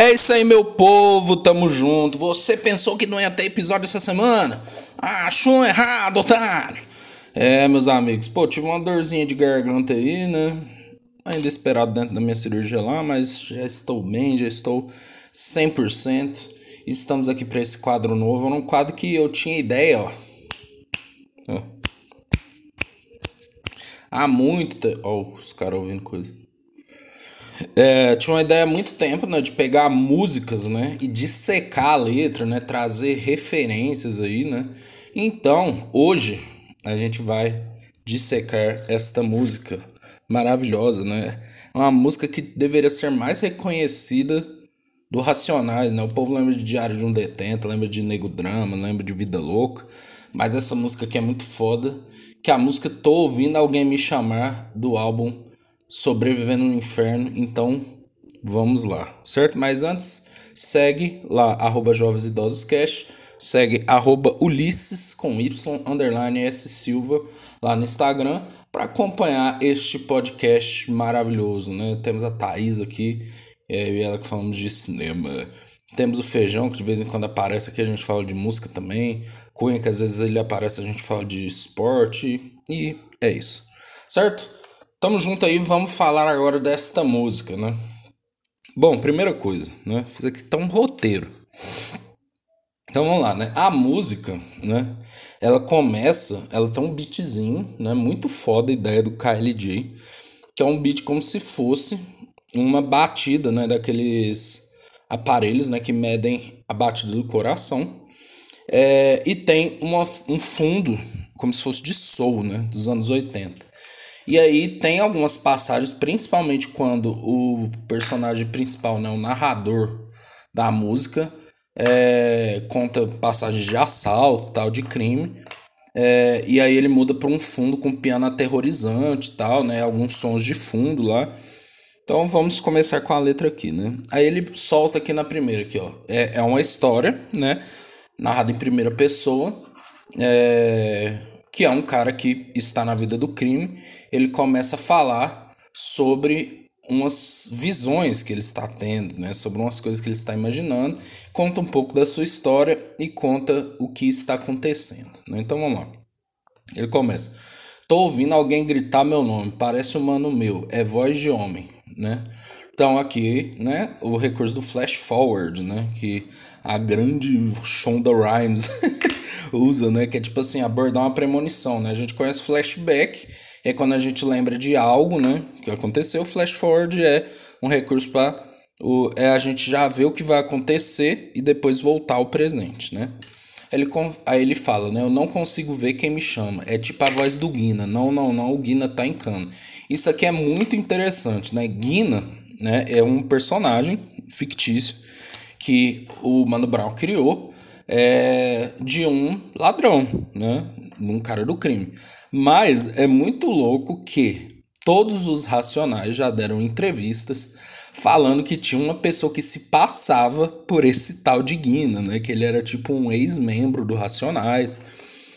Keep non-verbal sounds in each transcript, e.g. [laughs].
É isso aí, meu povo, tamo junto. Você pensou que não ia ter episódio essa semana? Achou errado, otário. É, meus amigos, pô, tive uma dorzinha de garganta aí, né? Ainda esperado dentro da minha cirurgia lá, mas já estou bem, já estou 100%. Estamos aqui para esse quadro novo, um quadro que eu tinha ideia, ó. Há muito tempo. Ó, os caras ouvindo coisa. É, tinha uma ideia há muito tempo, né, de pegar músicas, né, e dissecar a letra, né, trazer referências aí, né. Então, hoje a gente vai dissecar esta música maravilhosa, né? Uma música que deveria ser mais reconhecida do Racionais, né? O povo lembra de Diário de um Detento, lembra de Nego Drama, lembra de Vida Louca, mas essa música aqui é muito foda, que a música Tô Ouvindo Alguém Me Chamar, do álbum Sobrevivendo no Inferno, então vamos lá, certo? Mas antes, segue lá, arroba Jovens Idosos Cash, segue arroba Ulisses com Y, underline S Silva, lá no Instagram, para acompanhar este podcast maravilhoso, né? Temos a Thaís aqui, é, e ela que falamos de cinema. Temos o Feijão, que de vez em quando aparece aqui, a gente fala de música também. Cunha, que às vezes ele aparece, a gente fala de esporte. E é isso. Certo? Tamo junto aí, vamos falar agora desta música, né? Bom, primeira coisa, né? Fiz aqui tá um roteiro. Então vamos lá, né? A música, né? Ela começa, ela tem um beatzinho, né? Muito foda a ideia do KLJ, que é um beat como se fosse uma batida, né? Daqueles aparelhos, né? Que medem a batida do coração. É, e tem uma, um fundo como se fosse de soul, né? Dos anos 80. E aí tem algumas passagens, principalmente quando o personagem principal, né, o narrador da música, é, conta passagens de assalto, tal, de crime. É, e aí ele muda para um fundo com piano aterrorizante tal, né? Alguns sons de fundo lá. Então vamos começar com a letra aqui, né? Aí ele solta aqui na primeira, aqui, ó. É, é uma história, né? Narrada em primeira pessoa. É, que é um cara que está na vida do crime, ele começa a falar sobre umas visões que ele está tendo, né, sobre umas coisas que ele está imaginando, conta um pouco da sua história e conta o que está acontecendo. Né? Então vamos lá. Ele começa: "Tô ouvindo alguém gritar meu nome, parece um mano meu, é voz de homem", né? Então aqui, né, o recurso do flash forward, né, que a grande Shonda Rhimes [laughs] usa, né, que é tipo assim, abordar uma premonição, né? A gente conhece flashback, é quando a gente lembra de algo, né, que aconteceu. Flash forward é um recurso para o é a gente já ver o que vai acontecer e depois voltar ao presente, né? Ele, aí ele fala, né? Eu não consigo ver quem me chama. É tipo a voz do Guina. Não, não, não, o Guina tá em cana. Isso aqui é muito interessante, né? Guina né, é um personagem fictício que o Mano Brown criou é, de um ladrão, né, um cara do crime. Mas é muito louco que todos os racionais já deram entrevistas falando que tinha uma pessoa que se passava por esse tal de Guina, né, que ele era tipo um ex-membro do Racionais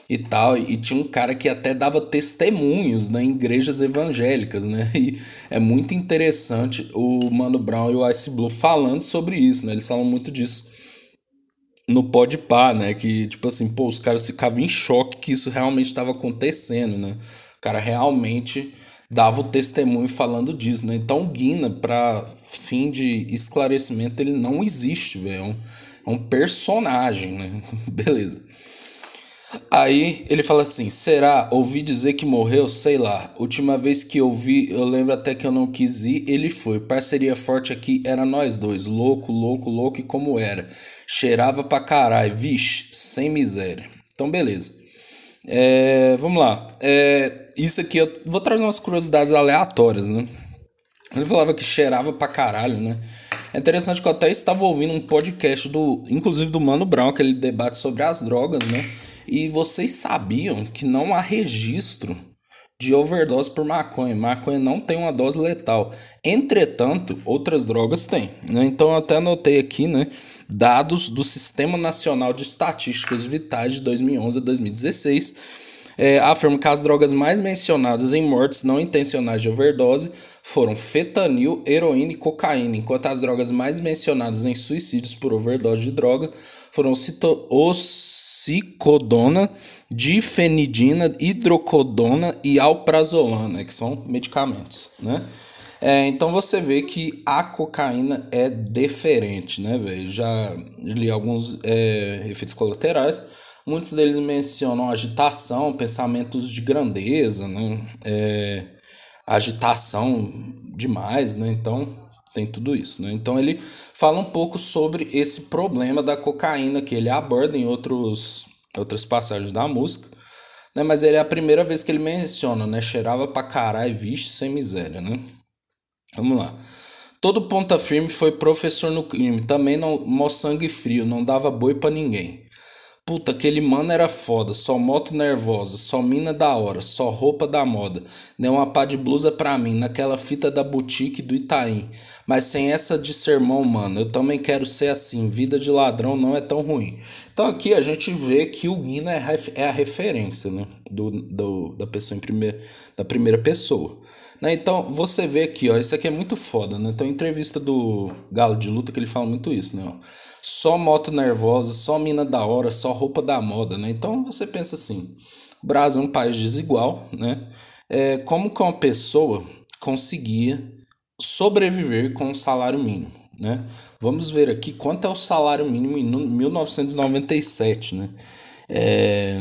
e tal. E tinha um cara que até dava testemunhos né, em igrejas evangélicas, né? [laughs] E é muito interessante o Mano Brown e o Ice Blue falando sobre isso, né? Eles falam muito disso no Pode Pá, né? Que, tipo assim, pô, os caras ficavam em choque que isso realmente estava acontecendo, né? O cara realmente dava o testemunho falando disso, né? Então, Guina, para fim de esclarecimento, ele não existe, velho. É um, é um personagem, né? [laughs] Beleza. Aí ele fala assim: será? Ouvi dizer que morreu? Sei lá. Última vez que eu vi, eu lembro até que eu não quis ir, ele foi. Parceria forte aqui era nós dois. Louco, louco, louco e como era. Cheirava pra caralho. Vixe, sem miséria. Então, beleza. É, vamos lá. É, isso aqui eu vou trazer umas curiosidades aleatórias, né? Ele falava que cheirava pra caralho, né? É interessante que eu até estava ouvindo um podcast do, inclusive do Mano Brown, aquele debate sobre as drogas, né? E vocês sabiam que não há registro de overdose por maconha. Maconha não tem uma dose letal. Entretanto, outras drogas têm. Né? Então, eu até anotei aqui né, dados do Sistema Nacional de Estatísticas Vitais de 2011 a 2016. É, afirma que as drogas mais mencionadas em mortes não intencionais de overdose foram fetanil, heroína e cocaína, enquanto as drogas mais mencionadas em suicídios por overdose de droga foram oxicodona, difenidina, hidrocodona e alprazolam, que são medicamentos, né? É, então você vê que a cocaína é diferente, né, velho? Já li alguns é, efeitos colaterais. Muitos deles mencionam agitação, pensamentos de grandeza, né? É, agitação demais, né? Então tem tudo isso, né? Então ele fala um pouco sobre esse problema da cocaína que ele aborda em outros, outras passagens da música, né? Mas ele é a primeira vez que ele menciona, né? Cheirava pra caralho, vixe, sem miséria, né? Vamos lá. Todo ponta firme foi professor no crime, também não mó sangue frio, não dava boi para ninguém. Puta, aquele mano era foda, só moto nervosa, só mina da hora, só roupa da moda. Deu uma pá de blusa pra mim, naquela fita da boutique do Itaim. Mas sem essa de sermão, mano, eu também quero ser assim, vida de ladrão não é tão ruim. Então aqui a gente vê que o Guina é, é a referência, né, do, do, da pessoa em primeira, da primeira pessoa. Né? Então, você vê aqui, ó, isso aqui é muito foda, né? Então, entrevista do Galo de Luta que ele fala muito isso, né? Ó. Só moto nervosa, só mina da hora, só roupa da moda, né? Então, você pensa assim, o Brasil é um país desigual, né? É, como que uma pessoa conseguia sobreviver com um salário mínimo, né? Vamos ver aqui quanto é o salário mínimo em 1997, né? É...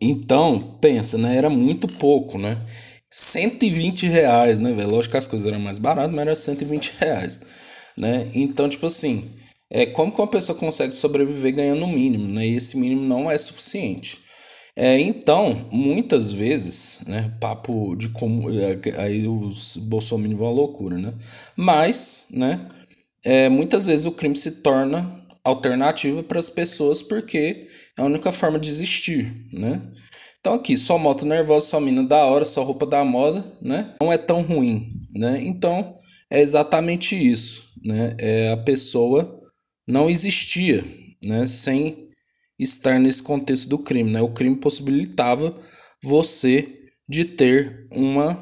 Então, pensa, né? Era muito pouco, né? 120 reais, né, velho? Lógico que as coisas eram mais baratas, mas era 120 reais, né? Então, tipo assim, é como que uma pessoa consegue sobreviver ganhando o mínimo, né? E esse mínimo não é suficiente. É, então, muitas vezes, né, papo de como é, aí os bolsominions vão à loucura, né? Mas, né, é, muitas vezes o crime se torna alternativa para as pessoas porque é a única forma de existir, né? Então aqui, só moto nervosa, só mina da hora, só roupa da moda, né? Não é tão ruim, né? Então é exatamente isso, né? É a pessoa não existia, né? Sem estar nesse contexto do crime, né? O crime possibilitava você de ter uma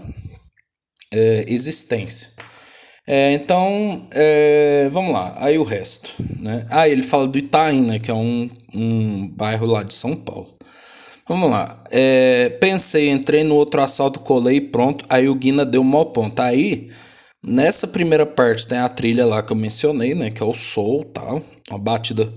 é, existência. É, então, é, vamos lá. Aí o resto, né? Ah, ele fala do Itaim, né? Que é um, um bairro lá de São Paulo. Vamos lá. É, pensei, entrei no outro assalto, colei pronto. Aí o Guina deu um ponto. Aí, nessa primeira parte, tem a trilha lá que eu mencionei, né? Que é o soul tal. Uma batida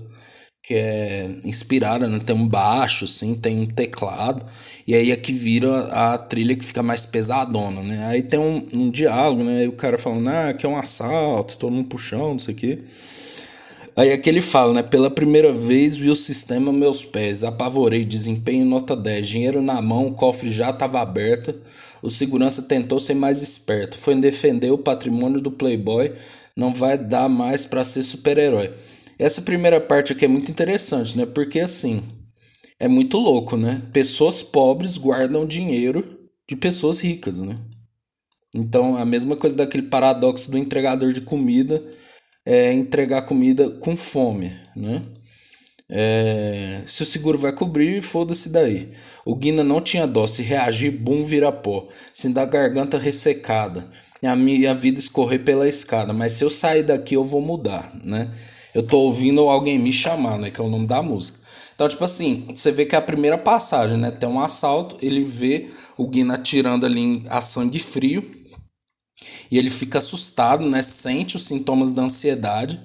que é inspirada, né? Tem um baixo, assim, tem um teclado. E aí aqui vira a trilha que fica mais pesadona, né? Aí tem um, um diálogo, né? Aí o cara falando, ah, aqui é um assalto, todo mundo puxando, não sei o quê. Aí aqui ele fala, né? Pela primeira vez vi o sistema meus pés, apavorei, desempenho nota 10, dinheiro na mão, o cofre já estava aberto. O segurança tentou ser mais esperto, foi defender o patrimônio do playboy, não vai dar mais para ser super-herói. Essa primeira parte aqui é muito interessante, né? Porque assim, é muito louco, né? Pessoas pobres guardam dinheiro de pessoas ricas, né? Então, a mesma coisa daquele paradoxo do entregador de comida é, entregar comida com fome, né? É, se o seguro vai cobrir, foda-se daí. O Guina não tinha dó, se reagir, bum, vira pó. Se da garganta ressecada. E a minha vida escorrer pela escada. Mas se eu sair daqui, eu vou mudar, né? Eu tô ouvindo alguém me chamar, né? Que é o nome da música. Então, tipo assim, você vê que é a primeira passagem, né? Tem um assalto, ele vê o Guina atirando ali a sangue frio e ele fica assustado, né? Sente os sintomas da ansiedade,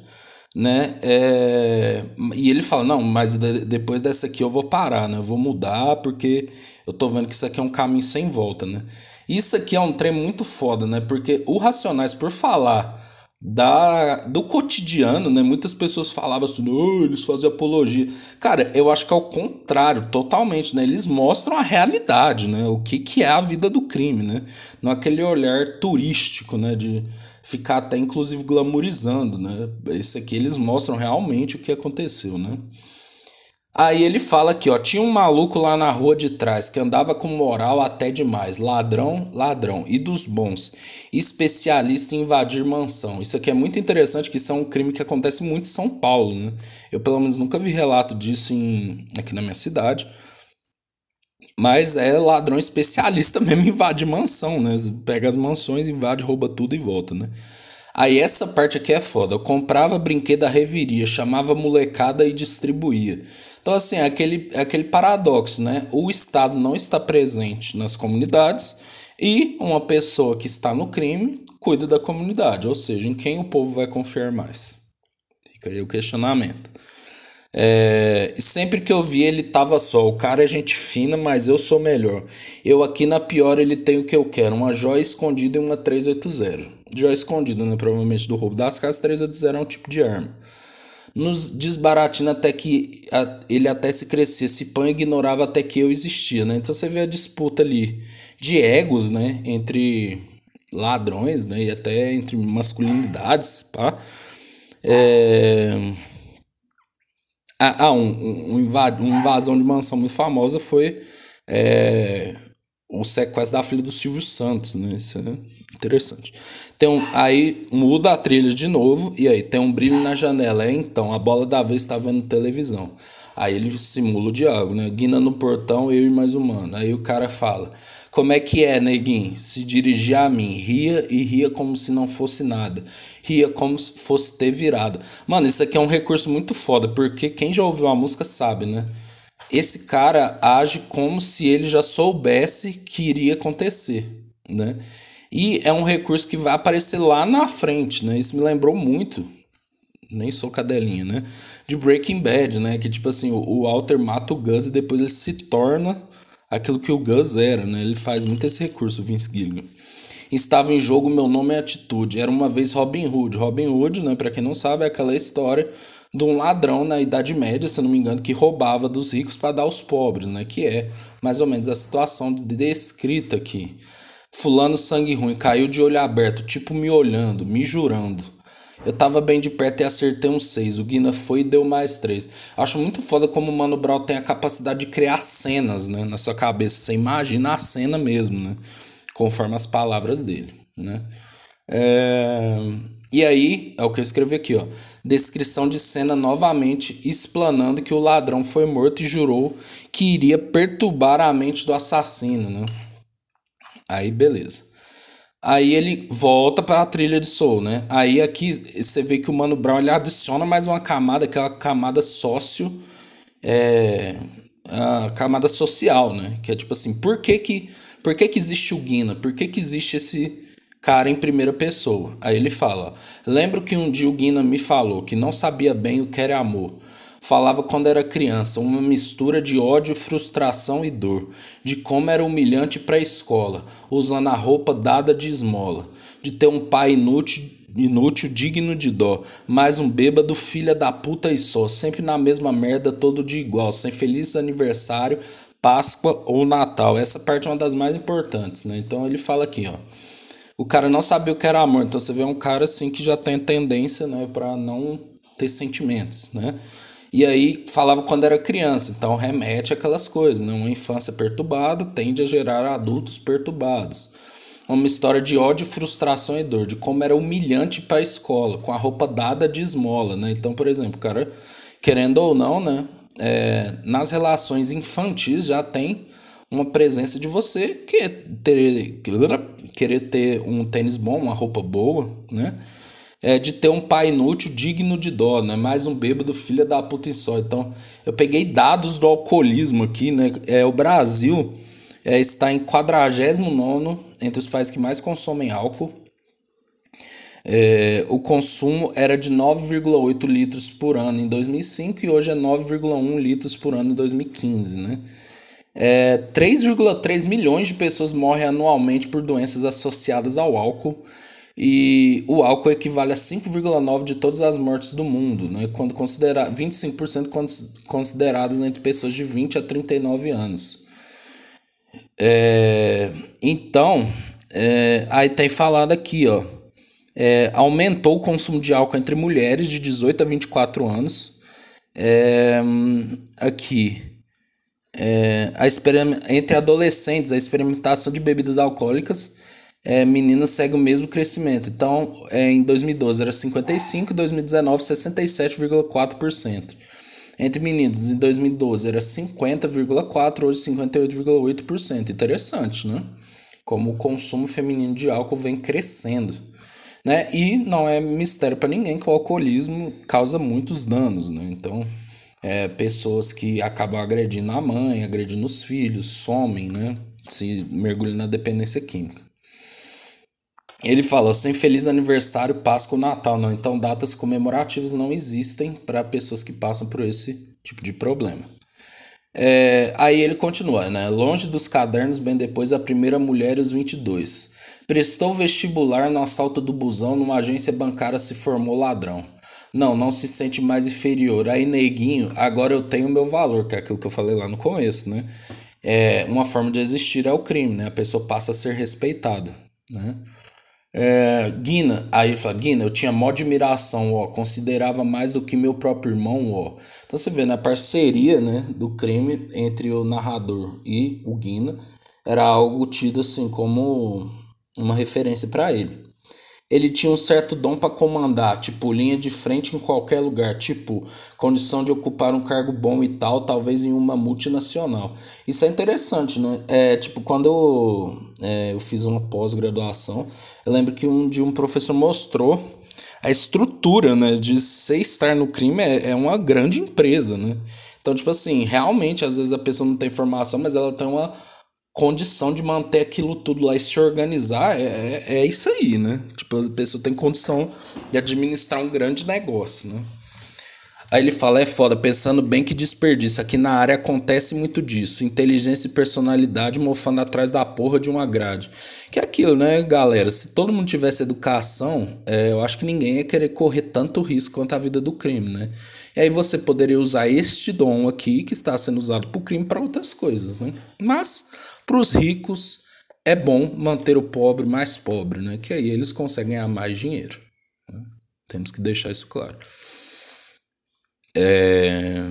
né? É... E ele fala: Não, mas de depois dessa aqui eu vou parar, né? Eu vou mudar porque eu tô vendo que isso aqui é um caminho sem volta, né? Isso aqui é um trem muito foda, né? Porque o Racionais, por falar da, do cotidiano, né? Muitas pessoas falavam assim, oh, eles fazem apologia. Cara, eu acho que é o contrário, totalmente, né? Eles mostram a realidade, né? O que, que é a vida do crime, né? Não aquele olhar turístico, né? De ficar até inclusive glamorizando, né? Esse aqui eles mostram realmente o que aconteceu, né? Aí ele fala aqui, ó, tinha um maluco lá na rua de trás que andava com moral até demais, ladrão, ladrão, e dos bons, especialista em invadir mansão. Isso aqui é muito interessante, que isso é um crime que acontece muito em São Paulo, né? Eu pelo menos nunca vi relato disso em, aqui na minha cidade. Mas é ladrão especialista [laughs] mesmo em invadir mansão, né? Pega as mansões, invade, rouba tudo e volta, né? Aí essa parte aqui é foda. Eu comprava brinquedo da reviria, chamava molecada e distribuía. Então, assim, é aquele, é aquele paradoxo, né? O Estado não está presente nas comunidades e uma pessoa que está no crime cuida da comunidade. Ou seja, em quem o povo vai confiar mais? Fica aí o questionamento. É, sempre que eu vi ele tava só. O cara é gente fina, mas eu sou melhor. Eu aqui na pior ele tem o que eu quero: uma joia escondida e uma 380. Joia escondida, né? Provavelmente do roubo das casas. 380 é um tipo de arma. Nos desbaratina até que a, ele até se crescia. Se pão ignorava até que eu existia, né? Então você vê a disputa ali de egos, né? Entre ladrões, né? E até entre masculinidades, pá. É ah, ah um, um, invad uma invasão de mansão muito famosa foi é, o sequestro da filha do Silvio Santos, né? Isso é interessante. Um, aí muda a trilha de novo e aí tem um brilho na janela. É, então, a bola da vez está vendo televisão. Aí ele simula o diálogo, né? Guina no portão, eu e mais um mano. Aí o cara fala: Como é que é, neguinho? Se dirigir a mim, ria e ria como se não fosse nada. Ria como se fosse ter virado. Mano, isso aqui é um recurso muito foda, porque quem já ouviu a música sabe, né? Esse cara age como se ele já soubesse que iria acontecer, né? E é um recurso que vai aparecer lá na frente, né? Isso me lembrou muito nem sou cadelinha, né? De Breaking Bad, né? Que tipo assim, o, Walter mata o Gus e depois ele se torna aquilo que o Gus era, né? Ele faz muito esse recurso, Vince Gilligan. Estava em jogo Meu Nome é Atitude. Era uma vez Robin Hood. Robin Hood, né, para quem não sabe, é aquela história de um ladrão na Idade Média, se não me engano, que roubava dos ricos para dar aos pobres, né? Que é mais ou menos a situação descrita aqui. Fulano sangue ruim, caiu de olho aberto, tipo me olhando, me jurando. Eu tava bem de perto e acertei um 6. O Guina foi e deu mais 3. Acho muito foda como o Mano Brown tem a capacidade de criar cenas, né? Na sua cabeça. Você imagina a cena mesmo, né? Conforme as palavras dele, né? É... E aí, é o que eu escrevi aqui, ó. Descrição de cena novamente explanando que o ladrão foi morto e jurou que iria perturbar a mente do assassino, né? Aí, beleza. Aí ele volta para a trilha de soul, né? Aí aqui você vê que o Mano Brown ele adiciona mais uma camada, que é a camada sócio, é, a camada social, né? Que é tipo assim, por que que, por que, que existe o Guina? Por que que existe esse cara em primeira pessoa? Aí ele fala, lembro que um dia o Guina me falou que não sabia bem o que era amor Falava quando era criança, uma mistura de ódio, frustração e dor, de como era humilhante para a escola, usando a roupa dada de esmola, de ter um pai inútil, inútil, digno de dó, mais um bêbado, filha da puta e só, sempre na mesma merda, todo de igual, sem feliz aniversário, Páscoa ou Natal. Essa parte é uma das mais importantes, né? Então ele fala aqui, ó. O cara não sabia o que era amor, então você vê um cara assim que já tem tendência, né, para não ter sentimentos, né? E aí falava quando era criança, então remete aquelas coisas, né? Uma infância perturbada tende a gerar adultos perturbados. Uma história de ódio, frustração e dor, de como era humilhante para a escola, com a roupa dada de esmola, né? Então, por exemplo, cara, querendo ou não, né? É, nas relações infantis já tem uma presença de você que ter, querer ter um tênis bom, uma roupa boa, né? É, de ter um pai inútil digno de dó, né? Mais um bêbado filha da puta em só. Então, eu peguei dados do alcoolismo aqui, né? É, o Brasil é, está em 49 entre os países que mais consomem álcool. É, o consumo era de 9,8 litros por ano em 2005 e hoje é 9,1 litros por ano em 2015, né? É, 3,3 milhões de pessoas morrem anualmente por doenças associadas ao álcool e o álcool equivale a 5,9% de todas as mortes do mundo, né? quando considera 25% consideradas entre pessoas de 20 a 39 anos. É, então, é, aí tem falado aqui, ó, é, aumentou o consumo de álcool entre mulheres de 18 a 24 anos. É, aqui, é, a entre adolescentes, a experimentação de bebidas alcoólicas é, meninas segue o mesmo crescimento. Então, é, em 2012 era 55%, em 2019 67,4%. Entre meninos, em 2012 era 50,4%, hoje 58,8%. Interessante, né? Como o consumo feminino de álcool vem crescendo. Né? E não é mistério para ninguém que o alcoolismo causa muitos danos. Né? Então, é, pessoas que acabam agredindo a mãe, agredindo os filhos, somem, né? se mergulham na dependência química. Ele fala sem feliz aniversário, Páscoa ou Natal. Não, então datas comemorativas não existem para pessoas que passam por esse tipo de problema. É, aí ele continua, né? Longe dos cadernos, bem depois, a primeira mulher os 22. Prestou vestibular no assalto do busão, numa agência bancária se formou ladrão. Não, não se sente mais inferior. Aí, neguinho, agora eu tenho meu valor, que é aquilo que eu falei lá no começo, né? É, uma forma de existir é o crime, né? A pessoa passa a ser respeitada, né? É, Guina, aí ele fala, Guina, eu tinha mó admiração, ó, considerava mais do que meu próprio irmão, ó. Então você vê, na né, parceria, né, do crime entre o narrador e o Guina, era algo tido assim como uma referência para ele ele tinha um certo dom para comandar, tipo, linha de frente em qualquer lugar, tipo, condição de ocupar um cargo bom e tal, talvez em uma multinacional. Isso é interessante, né? É, tipo, quando eu, é, eu fiz uma pós-graduação, eu lembro que um dia um professor mostrou a estrutura, né, de você estar no crime é, é uma grande empresa, né? Então, tipo assim, realmente, às vezes a pessoa não tem formação, mas ela tem uma condição de manter aquilo tudo lá e se organizar, é, é, é isso aí, né? Tipo, a pessoa tem condição de administrar um grande negócio, né? Aí ele fala, é foda, pensando bem que desperdício. Aqui na área acontece muito disso. Inteligência e personalidade mofando atrás da porra de uma grade. Que é aquilo, né, galera? Se todo mundo tivesse educação, é, eu acho que ninguém ia querer correr tanto risco quanto a vida do crime, né? E aí você poderia usar este dom aqui, que está sendo usado pro crime, para outras coisas, né? Mas para os ricos, é bom manter o pobre mais pobre, né? Que aí eles conseguem ganhar mais dinheiro. Né? Temos que deixar isso claro. É...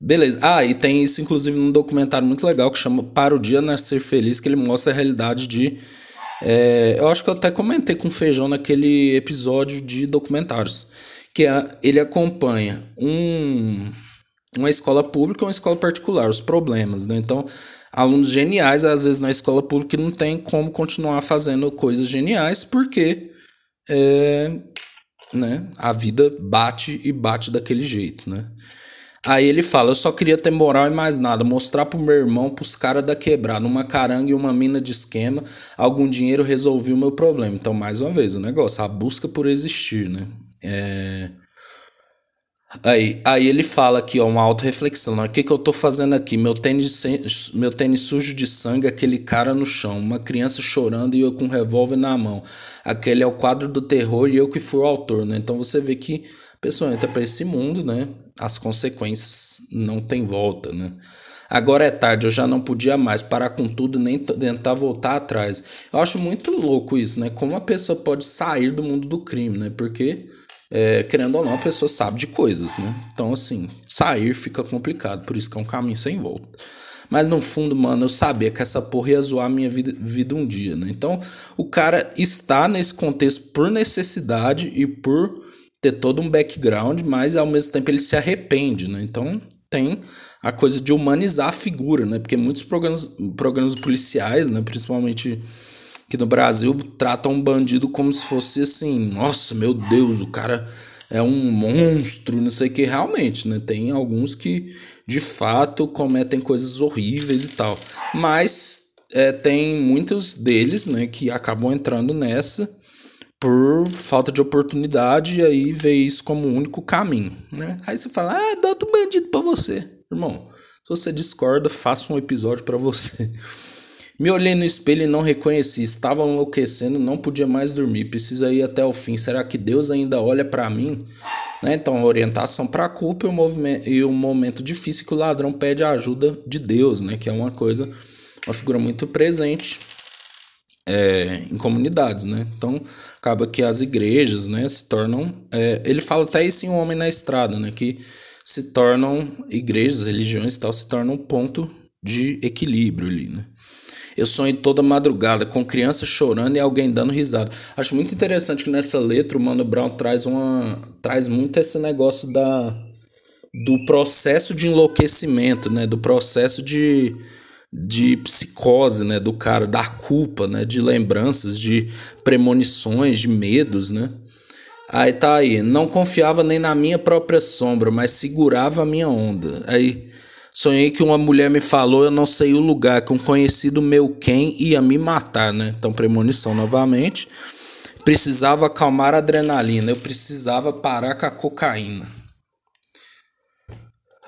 Beleza. Ah, e tem isso inclusive num documentário muito legal que chama Para o Dia Nascer Feliz, que ele mostra a realidade de. É... eu acho que eu até comentei com o Feijão naquele episódio de documentários. Que é, ele acompanha um, uma escola pública ou uma escola particular, os problemas, né? Então, alunos geniais, às vezes na escola pública não tem como continuar fazendo coisas geniais porque é, né, a vida bate e bate daquele jeito, né? Aí ele fala: Eu só queria ter moral e mais nada, mostrar pro meu irmão, pros caras da quebrada, numa caranga e uma mina de esquema, algum dinheiro resolvia o meu problema. Então, mais uma vez, o negócio, a busca por existir, né? É Aí, aí ele fala aqui, ó, uma auto-reflexão. Né? O que, que eu tô fazendo aqui? Meu tênis, meu tênis sujo de sangue, aquele cara no chão, uma criança chorando e eu com um revólver na mão. Aquele é o quadro do terror e eu que fui o autor, né? Então você vê que a pessoa entra para esse mundo, né? As consequências não tem volta, né? Agora é tarde, eu já não podia mais parar com tudo nem tentar voltar atrás. Eu acho muito louco isso, né? Como a pessoa pode sair do mundo do crime, né? Porque é, querendo ou não, a pessoa sabe de coisas, né? Então, assim, sair fica complicado, por isso que é um caminho sem volta. Mas no fundo, mano, eu sabia que essa porra ia zoar a minha vida, vida um dia, né? Então, o cara está nesse contexto por necessidade e por ter todo um background, mas ao mesmo tempo ele se arrepende, né? Então, tem a coisa de humanizar a figura, né? Porque muitos programas, programas policiais, né, principalmente que no Brasil tratam um bandido como se fosse assim, nossa, meu Deus, o cara é um monstro, não sei o que, realmente, né? Tem alguns que de fato cometem coisas horríveis e tal, mas é, tem muitos deles, né, que acabam entrando nessa por falta de oportunidade e aí vê isso como o único caminho, né? Aí você fala, ah, dá outro bandido para você, irmão. Se você discorda, faça um episódio para você. Me olhei no espelho e não reconheci. Estava enlouquecendo, não podia mais dormir. Precisa ir até o fim. Será que Deus ainda olha para mim? Né? Então, orientação para a culpa e o, movimento, e o momento difícil que o ladrão pede a ajuda de Deus, né? que é uma coisa, uma figura muito presente é, em comunidades. Né? Então, acaba que as igrejas né, se tornam. É, ele fala até isso em Um Homem na Estrada, né? que se tornam igrejas, religiões e tal, se tornam um ponto de equilíbrio ali. Né? Eu sonho toda madrugada com crianças chorando e alguém dando risada. Acho muito interessante que nessa letra o Mano Brown traz uma traz muito esse negócio da do processo de enlouquecimento, né? Do processo de, de psicose, né? Do cara, da culpa, né? De lembranças, de premonições, de medos, né? Aí tá aí, não confiava nem na minha própria sombra, mas segurava a minha onda. Aí sonhei que uma mulher me falou, eu não sei o lugar, que um conhecido meu quem ia me matar, né? Então premonição novamente. Precisava acalmar a adrenalina, eu precisava parar com a cocaína.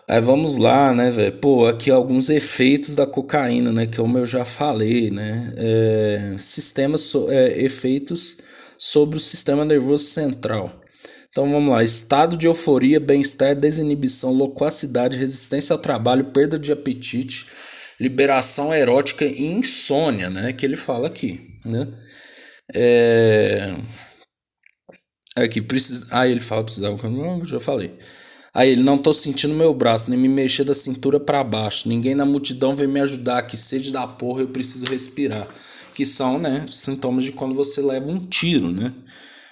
Aí vamos lá, né, velho? Pô, aqui alguns efeitos da cocaína, né? Que como eu já falei, né? É, sistemas, é, efeitos sobre o sistema nervoso central. Então vamos lá: estado de euforia, bem-estar, desinibição, loquacidade, resistência ao trabalho, perda de apetite, liberação erótica e insônia, né? Que ele fala aqui, né? É... Aqui, precisa. Ah, ele fala precisava. Já falei. Aí ele não tô sentindo meu braço, nem me mexer da cintura para baixo. Ninguém na multidão vem me ajudar. Que sede da porra, eu preciso respirar que são né, sintomas de quando você leva um tiro, né?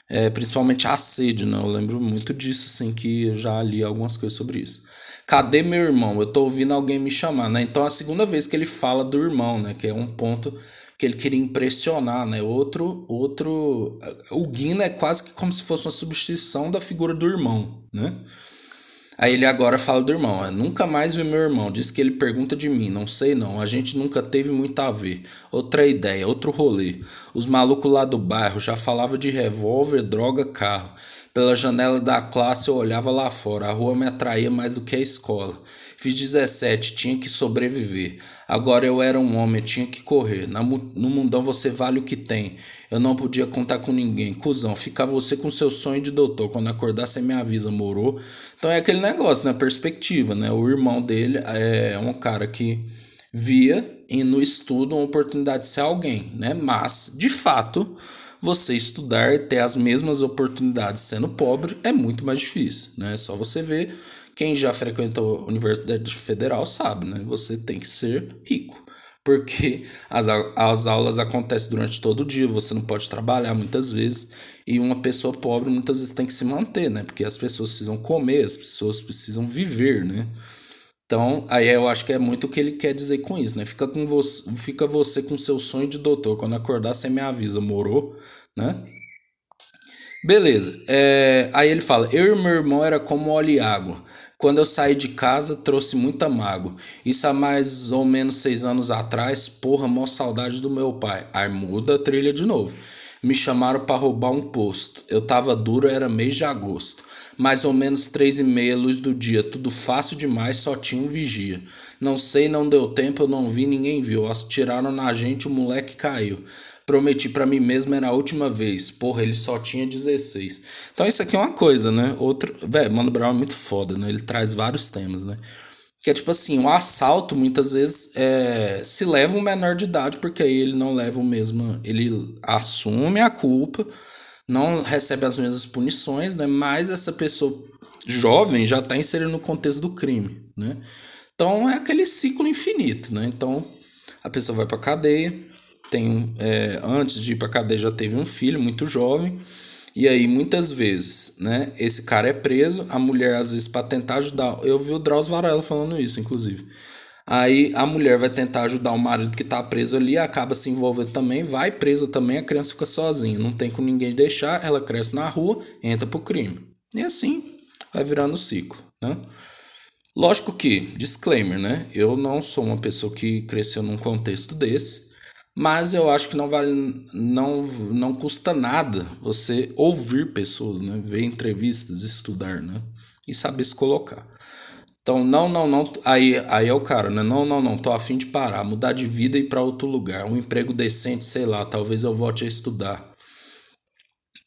É, principalmente a sede, né? Eu lembro muito disso, assim, que eu já li algumas coisas sobre isso. Cadê meu irmão? Eu tô ouvindo alguém me chamar, né? Então é a segunda vez que ele fala do irmão, né? Que é um ponto que ele queria impressionar, né? Outro, outro... O Guina é quase que como se fosse uma substituição da figura do irmão, né? Aí ele agora fala do irmão. Nunca mais vi meu irmão. Diz que ele pergunta de mim. Não sei não. A gente nunca teve muito a ver. Outra ideia, outro rolê. Os malucos lá do bairro já falavam de revólver, droga, carro. Pela janela da classe eu olhava lá fora. A rua me atraía mais do que a escola. Fiz 17, tinha que sobreviver. Agora eu era um homem, tinha que correr. no mundão você vale o que tem. Eu não podia contar com ninguém. Cusão, fica você com seu sonho de doutor. Quando acordar, você me avisa, morou? Então é aquele negócio, né? Perspectiva, né? O irmão dele é um cara que via e no estudo uma oportunidade de ser alguém, né? Mas, de fato, você estudar e ter as mesmas oportunidades sendo pobre é muito mais difícil, né? Só você ver quem já frequentou a Universidade Federal sabe, né? Você tem que ser rico. Porque as, as aulas acontecem durante todo o dia, você não pode trabalhar muitas vezes. E uma pessoa pobre muitas vezes tem que se manter, né? Porque as pessoas precisam comer, as pessoas precisam viver, né? Então, aí eu acho que é muito o que ele quer dizer com isso, né? Fica, com você, fica você com seu sonho de doutor. Quando acordar, você me avisa, morou, né? Beleza. É, aí ele fala: Eu e meu irmão era como óleo e água. Quando eu saí de casa, trouxe muita mágoa. Isso há mais ou menos seis anos atrás. Porra, mó saudade do meu pai. Aí muda a trilha de novo. Me chamaram para roubar um posto. Eu tava duro, era mês de agosto. Mais ou menos três e meia luz do dia. Tudo fácil demais, só tinha um vigia. Não sei, não deu tempo, eu não vi, ninguém viu. Tiraram na gente, o moleque caiu. Prometi para mim mesmo era a última vez. Porra, ele só tinha 16. Então isso aqui é uma coisa, né? Outro, velho, Mano Brown é muito foda, né? Ele traz vários temas, né? Que é tipo assim, o assalto muitas vezes é, se leva um menor de idade, porque aí ele não leva o mesmo. Ele assume a culpa, não recebe as mesmas punições, né? Mas essa pessoa jovem já está inserido no contexto do crime, né? Então é aquele ciclo infinito, né? Então a pessoa vai para cadeia, tem é, antes de ir para cadeia já teve um filho muito jovem e aí muitas vezes né esse cara é preso a mulher às vezes para tentar ajudar. Eu vi o Drauzio Varela falando isso inclusive. Aí a mulher vai tentar ajudar o marido que está preso ali acaba se envolvendo também vai presa também a criança fica sozinha. Não tem com ninguém deixar ela cresce na rua entra pro crime. E assim vai virando ciclo né? Lógico que, disclaimer, né? Eu não sou uma pessoa que cresceu num contexto desse. Mas eu acho que não vale, não, não custa nada você ouvir pessoas, né? Ver entrevistas, estudar, né? E saber se colocar. Então, não, não, não. Aí, aí é o cara, né? Não, não, não. Tô afim de parar, mudar de vida e ir para outro lugar. Um emprego decente, sei lá. Talvez eu volte a estudar.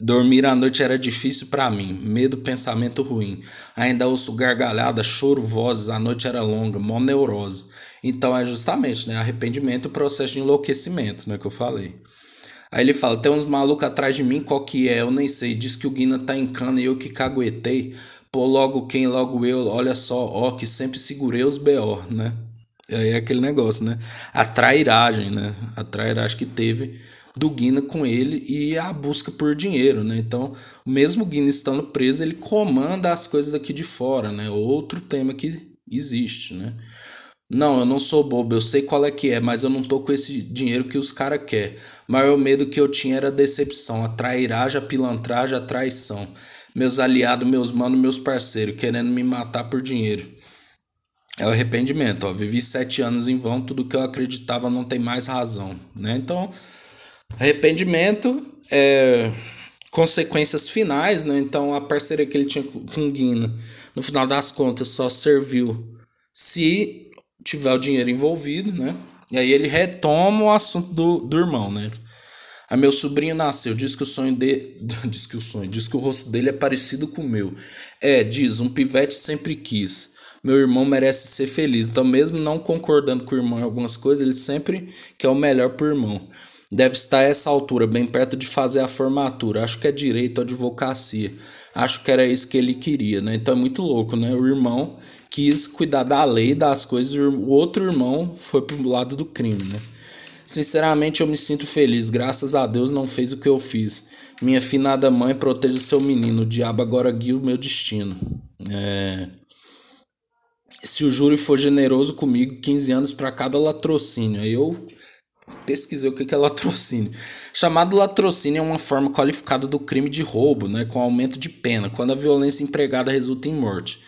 Dormir à noite era difícil para mim, medo, pensamento ruim. Ainda ouço gargalhada, choro, vozes, a noite era longa, mó neurose. Então é justamente, né, arrependimento e processo de enlouquecimento, né, que eu falei. Aí ele fala: tem uns malucos atrás de mim, qual que é? Eu nem sei. Diz que o Guina tá em cana e eu que caguetei. Pô, logo quem, logo eu, olha só, ó, que sempre segurei os B.O., né? Aí é aquele negócio, né? A trairagem, né? A trairagem que teve do Guina com ele e a busca por dinheiro, né? Então, mesmo o Guina estando preso, ele comanda as coisas aqui de fora, né? Outro tema que existe, né? Não, eu não sou bobo, eu sei qual é que é, mas eu não tô com esse dinheiro que os caras querem. O maior medo que eu tinha era a decepção, a trairagem, a pilantragem, a traição. Meus aliados, meus manos, meus parceiros, querendo me matar por dinheiro. É o arrependimento, ó. Vivi sete anos em vão, tudo que eu acreditava não tem mais razão, né? Então, arrependimento é consequências finais, né? Então, a parceria que ele tinha com Guina, no final das contas, só serviu se tiver o dinheiro envolvido, né? E aí ele retoma o assunto do, do irmão, né? A meu sobrinho nasceu, diz que o sonho dele. [laughs] diz que o sonho, diz que o rosto dele é parecido com o meu. É, diz, um pivete sempre quis. Meu irmão merece ser feliz. Então, mesmo não concordando com o irmão em algumas coisas, ele sempre quer o melhor pro irmão. Deve estar a essa altura, bem perto de fazer a formatura. Acho que é direito, advocacia. Acho que era isso que ele queria, né? Então é muito louco, né? O irmão quis cuidar da lei, das coisas, o outro irmão foi pro lado do crime, né? Sinceramente, eu me sinto feliz. Graças a Deus não fez o que eu fiz. Minha finada mãe proteja seu menino. O diabo agora guia o meu destino. É... Se o júri for generoso comigo, 15 anos para cada latrocínio. Aí eu pesquisei o que é latrocínio. Chamado latrocínio é uma forma qualificada do crime de roubo, né, com aumento de pena, quando a violência empregada resulta em morte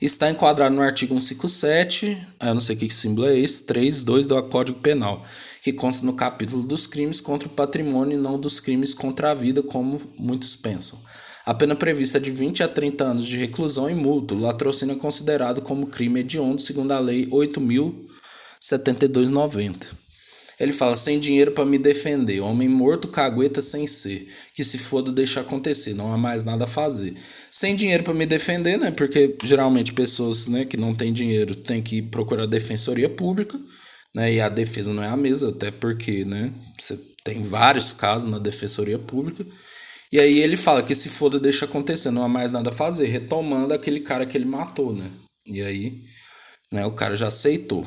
está enquadrado no artigo 157, eu não sei que símbolo é esse, 3.2 do Código Penal, que consta no capítulo dos crimes contra o patrimônio e não dos crimes contra a vida, como muitos pensam. A pena prevista é de 20 a 30 anos de reclusão e multa. O latrocínio é considerado como crime hediondo, segundo a Lei 8.072-90. Ele fala: sem dinheiro para me defender, homem morto, cagueta sem ser, que se foda deixa acontecer, não há mais nada a fazer. Sem dinheiro para me defender, né? Porque geralmente pessoas, né, que não têm dinheiro têm que procurar defensoria pública, né? E a defesa não é a mesma, até porque, né, você tem vários casos na defensoria pública. E aí ele fala que se foda deixa acontecer, não há mais nada a fazer, retomando aquele cara que ele matou, né? E aí, né, o cara já aceitou,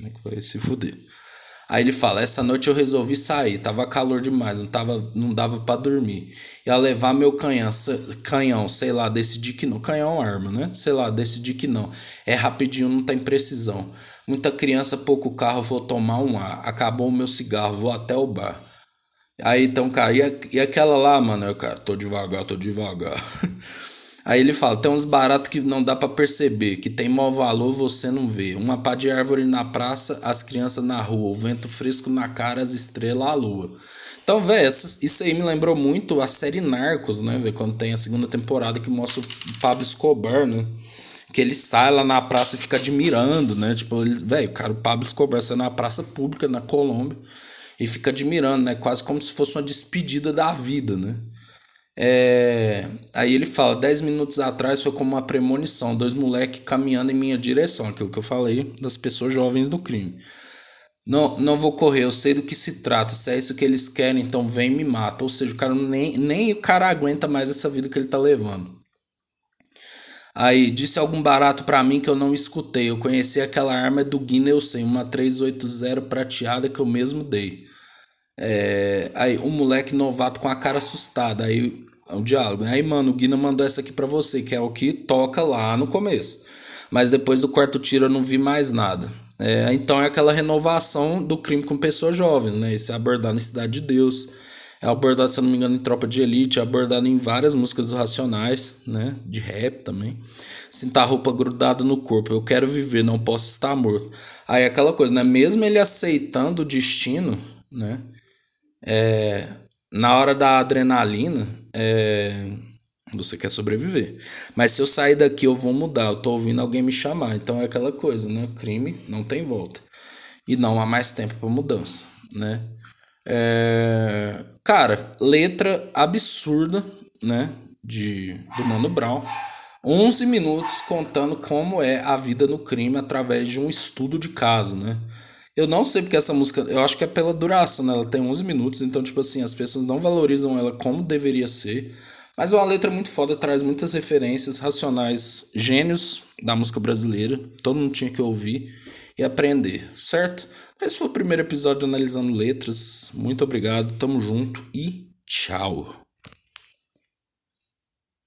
né, que vai se fuder. Aí ele fala: Essa noite eu resolvi sair, tava calor demais, não, tava, não dava para dormir. Ia levar meu canhão, canhão, sei lá, decidi que não. Canhão é arma, né? Sei lá, decidi que não. É rapidinho, não tem precisão. Muita criança, pouco carro, vou tomar um ar. Acabou o meu cigarro, vou até o bar. Aí então, cara, e, e aquela lá, mano? Eu, cara, tô devagar, tô devagar. [laughs] Aí ele fala: tem uns baratos que não dá para perceber, que tem mau valor você não vê. Uma pá de árvore na praça, as crianças na rua, o vento fresco na cara, as estrelas, a lua. Então, velho, isso aí me lembrou muito a série Narcos, né, velho? Quando tem a segunda temporada que mostra o Pablo Escobar, né? Que ele sai lá na praça e fica admirando, né? Tipo, velho, cara, o Pablo Escobar sai na praça pública na Colômbia e fica admirando, né? Quase como se fosse uma despedida da vida, né? É, aí ele fala: 10 minutos atrás foi como uma premonição, dois moleques caminhando em minha direção, aquilo que eu falei das pessoas jovens no crime. Não, não vou correr, eu sei do que se trata. Se é isso que eles querem, então vem e me mata. Ou seja, o cara nem, nem o cara aguenta mais essa vida que ele tá levando. Aí, disse algum barato para mim que eu não escutei. Eu conheci aquela arma do Guinness, uma 380 prateada que eu mesmo dei. É, aí, um moleque novato com a cara assustada. Aí, é um diálogo. Né? Aí, mano, o Guina mandou essa aqui pra você, que é o que toca lá no começo. Mas depois do quarto tiro eu não vi mais nada. É, então é aquela renovação do crime com pessoas jovens, né? Esse é abordado em Cidade de Deus. É abordado, se eu não me engano, em Tropa de Elite, é abordado em várias músicas Racionais, né? De rap também. Sinta a roupa grudada no corpo. Eu quero viver, não posso estar morto. Aí aquela coisa, né? Mesmo ele aceitando o destino, né? É, na hora da adrenalina, é, você quer sobreviver. Mas se eu sair daqui, eu vou mudar. Eu tô ouvindo alguém me chamar. Então é aquela coisa, né? Crime não tem volta. E não há mais tempo para mudança, né? É, cara, letra absurda, né? De, do Mano Brown. 11 minutos contando como é a vida no crime através de um estudo de caso, né? Eu não sei porque essa música, eu acho que é pela duração, né? Ela tem 11 minutos, então, tipo assim, as pessoas não valorizam ela como deveria ser. Mas é uma letra muito foda, traz muitas referências racionais, gênios da música brasileira. Todo mundo tinha que ouvir e aprender, certo? Esse foi o primeiro episódio analisando letras. Muito obrigado, tamo junto e tchau.